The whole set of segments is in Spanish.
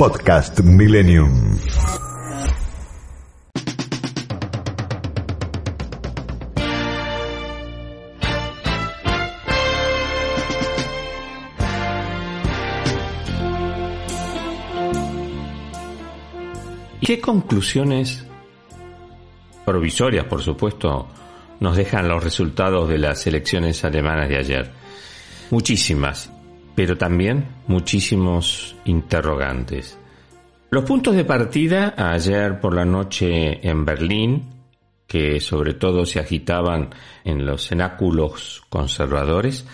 Podcast Millennium. ¿Qué conclusiones provisorias, por supuesto, nos dejan los resultados de las elecciones alemanas de ayer? Muchísimas pero también muchísimos interrogantes. Los puntos de partida ayer por la noche en Berlín, que sobre todo se agitaban en los cenáculos conservadores,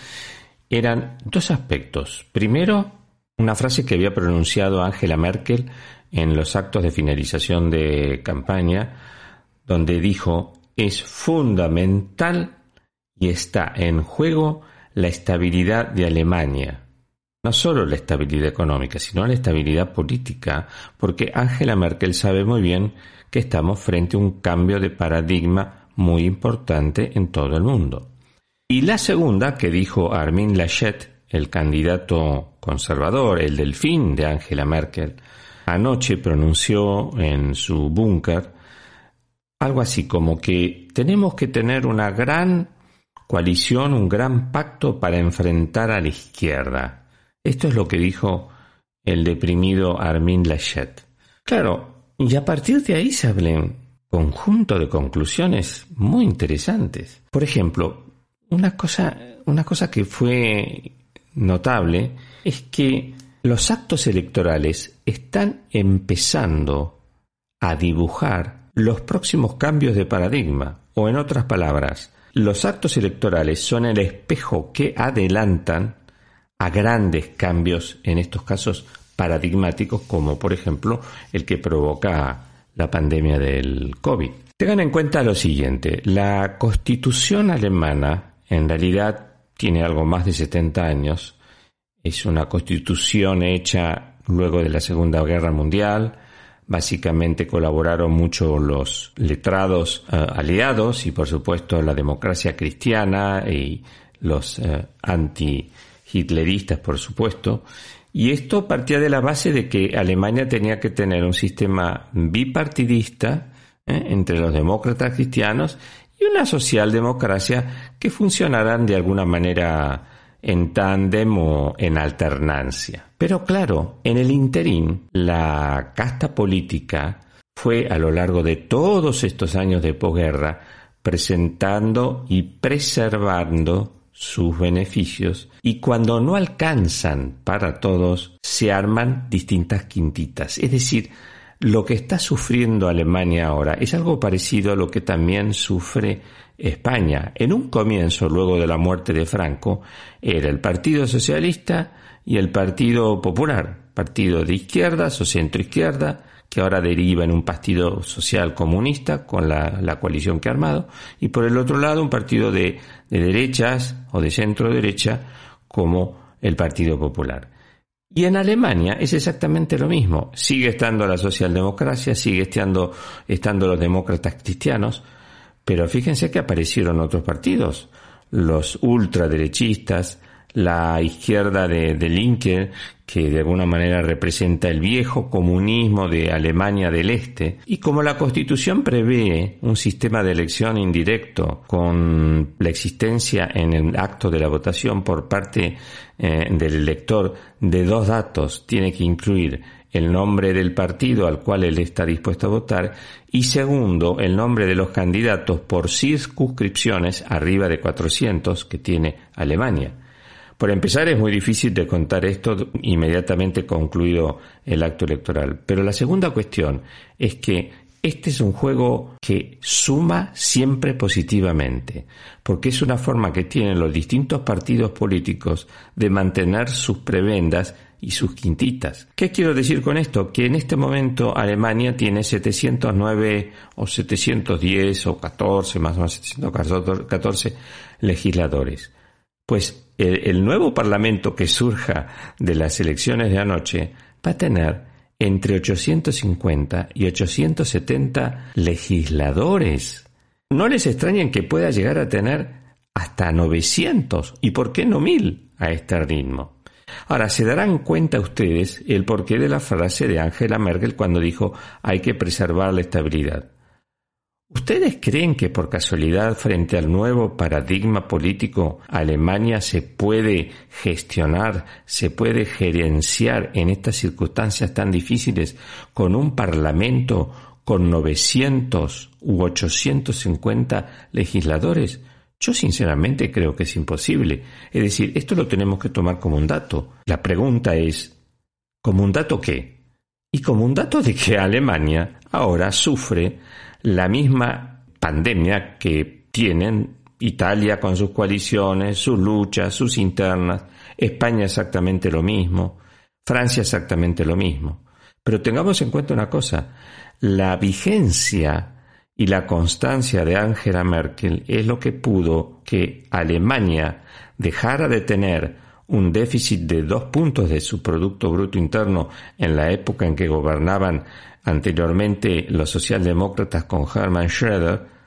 eran dos aspectos. Primero, una frase que había pronunciado Angela Merkel en los actos de finalización de campaña, donde dijo, es fundamental y está en juego la estabilidad de Alemania no solo la estabilidad económica, sino la estabilidad política, porque Angela Merkel sabe muy bien que estamos frente a un cambio de paradigma muy importante en todo el mundo. Y la segunda, que dijo Armin Laschet, el candidato conservador, el delfín de Angela Merkel, anoche pronunció en su búnker algo así como que tenemos que tener una gran coalición, un gran pacto para enfrentar a la izquierda. Esto es lo que dijo el deprimido Armin Laschet. Claro, y a partir de ahí se hablen conjunto de conclusiones muy interesantes. Por ejemplo, una cosa, una cosa que fue notable es que los actos electorales están empezando a dibujar los próximos cambios de paradigma, o en otras palabras, los actos electorales son el espejo que adelantan a grandes cambios, en estos casos paradigmáticos, como por ejemplo el que provoca la pandemia del COVID. Tengan en cuenta lo siguiente, la constitución alemana en realidad tiene algo más de 70 años, es una constitución hecha luego de la Segunda Guerra Mundial, básicamente colaboraron mucho los letrados eh, aliados y por supuesto la democracia cristiana y los eh, anti hitleristas, por supuesto, y esto partía de la base de que Alemania tenía que tener un sistema bipartidista ¿eh? entre los demócratas cristianos y una socialdemocracia que funcionaran de alguna manera en tándem o en alternancia. Pero claro, en el interín, la casta política fue a lo largo de todos estos años de posguerra presentando y preservando sus beneficios y cuando no alcanzan para todos, se arman distintas quintitas. Es decir, lo que está sufriendo Alemania ahora es algo parecido a lo que también sufre España. En un comienzo, luego de la muerte de Franco, era el Partido Socialista y el Partido Popular, partido de izquierdas o centroizquierda, que ahora deriva en un partido social comunista con la, coalición que ha armado, y por el otro lado un partido de, de derechas o de centro derecha como el Partido Popular. Y en Alemania es exactamente lo mismo. Sigue estando la socialdemocracia, sigue estando, estando los demócratas cristianos, pero fíjense que aparecieron otros partidos, los ultraderechistas, la izquierda de, de Linke, que de alguna manera representa el viejo comunismo de Alemania del Este, y como la Constitución prevé un sistema de elección indirecto con la existencia en el acto de la votación por parte eh, del elector de dos datos, tiene que incluir el nombre del partido al cual él está dispuesto a votar y segundo, el nombre de los candidatos por circunscripciones arriba de 400 que tiene Alemania. Por empezar, es muy difícil de contar esto inmediatamente concluido el acto electoral. Pero la segunda cuestión es que este es un juego que suma siempre positivamente, porque es una forma que tienen los distintos partidos políticos de mantener sus prebendas y sus quintitas. ¿Qué quiero decir con esto? Que en este momento Alemania tiene 709 o 710 o 14, más o menos 714 legisladores. Pues el, nuevo parlamento que surja de las elecciones de anoche va a tener entre 850 y 870 legisladores. No les extrañen que pueda llegar a tener hasta 900 y por qué no mil a este ritmo. Ahora, se darán cuenta ustedes el porqué de la frase de Angela Merkel cuando dijo hay que preservar la estabilidad. ¿Ustedes creen que por casualidad frente al nuevo paradigma político Alemania se puede gestionar, se puede gerenciar en estas circunstancias tan difíciles con un parlamento con 900 u 850 legisladores? Yo sinceramente creo que es imposible. Es decir, esto lo tenemos que tomar como un dato. La pregunta es, ¿como un dato qué? Y como un dato de que Alemania ahora sufre la misma pandemia que tienen Italia con sus coaliciones, sus luchas, sus internas, España exactamente lo mismo, Francia exactamente lo mismo. Pero tengamos en cuenta una cosa, la vigencia y la constancia de Angela Merkel es lo que pudo que Alemania dejara de tener un déficit de dos puntos de su Producto Bruto Interno en la época en que gobernaban anteriormente los socialdemócratas con Hermann Schroeder,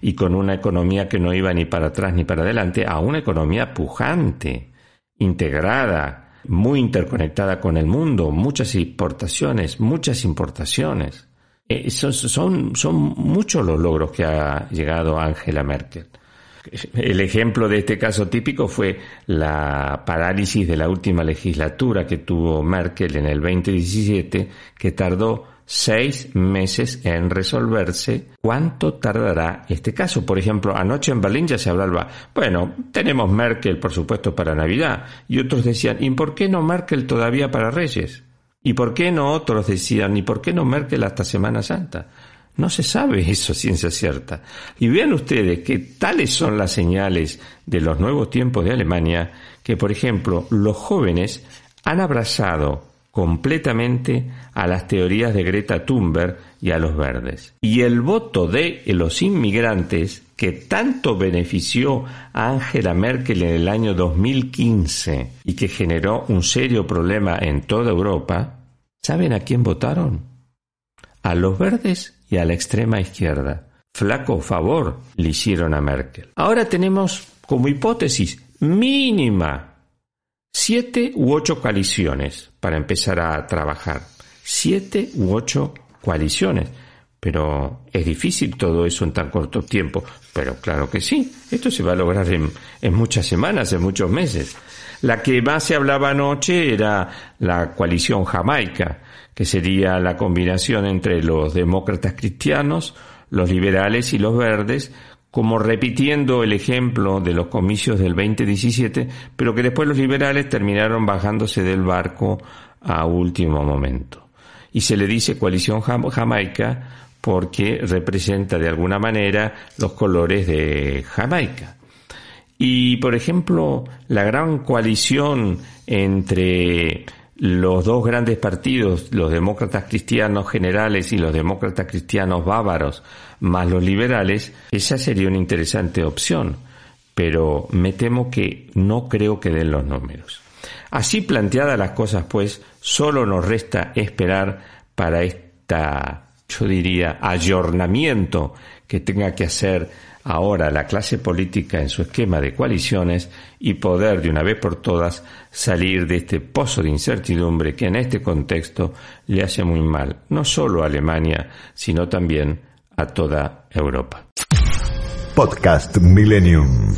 y con una economía que no iba ni para atrás ni para adelante, a una economía pujante, integrada, muy interconectada con el mundo, muchas importaciones, muchas importaciones. Eh, son, son muchos los logros que ha llegado Angela Merkel. El ejemplo de este caso típico fue la parálisis de la última legislatura que tuvo Merkel en el 2017, que tardó seis meses en resolverse. ¿Cuánto tardará este caso? Por ejemplo, anoche en Berlín ya se hablaba, bueno, tenemos Merkel, por supuesto, para Navidad. Y otros decían, ¿y por qué no Merkel todavía para Reyes? ¿Y por qué no otros decían, ¿y por qué no Merkel hasta Semana Santa? No se sabe eso ciencia cierta. Y vean ustedes que tales son las señales de los nuevos tiempos de Alemania que, por ejemplo, los jóvenes han abrazado completamente a las teorías de Greta Thunberg y a los verdes. Y el voto de los inmigrantes que tanto benefició a Angela Merkel en el año 2015 y que generó un serio problema en toda Europa, ¿saben a quién votaron? A los verdes y a la extrema izquierda. Flaco favor le hicieron a Merkel. Ahora tenemos como hipótesis mínima siete u ocho coaliciones para empezar a trabajar. Siete u ocho coaliciones. Pero es difícil todo eso en tan corto tiempo. Pero claro que sí. Esto se va a lograr en, en muchas semanas, en muchos meses. La que más se hablaba anoche era la coalición jamaica, que sería la combinación entre los demócratas cristianos, los liberales y los verdes, como repitiendo el ejemplo de los comicios del 2017, pero que después los liberales terminaron bajándose del barco a último momento. Y se le dice coalición jamaica porque representa de alguna manera los colores de Jamaica. Y, por ejemplo, la gran coalición entre los dos grandes partidos, los demócratas cristianos generales y los demócratas cristianos bávaros, más los liberales, esa sería una interesante opción, pero me temo que no creo que den los números. Así planteadas las cosas, pues, solo nos resta esperar para esta, yo diría, ayornamiento que tenga que hacer ahora la clase política en su esquema de coaliciones y poder de una vez por todas salir de este pozo de incertidumbre que en este contexto le hace muy mal, no solo a Alemania, sino también a toda Europa. Podcast Millennium.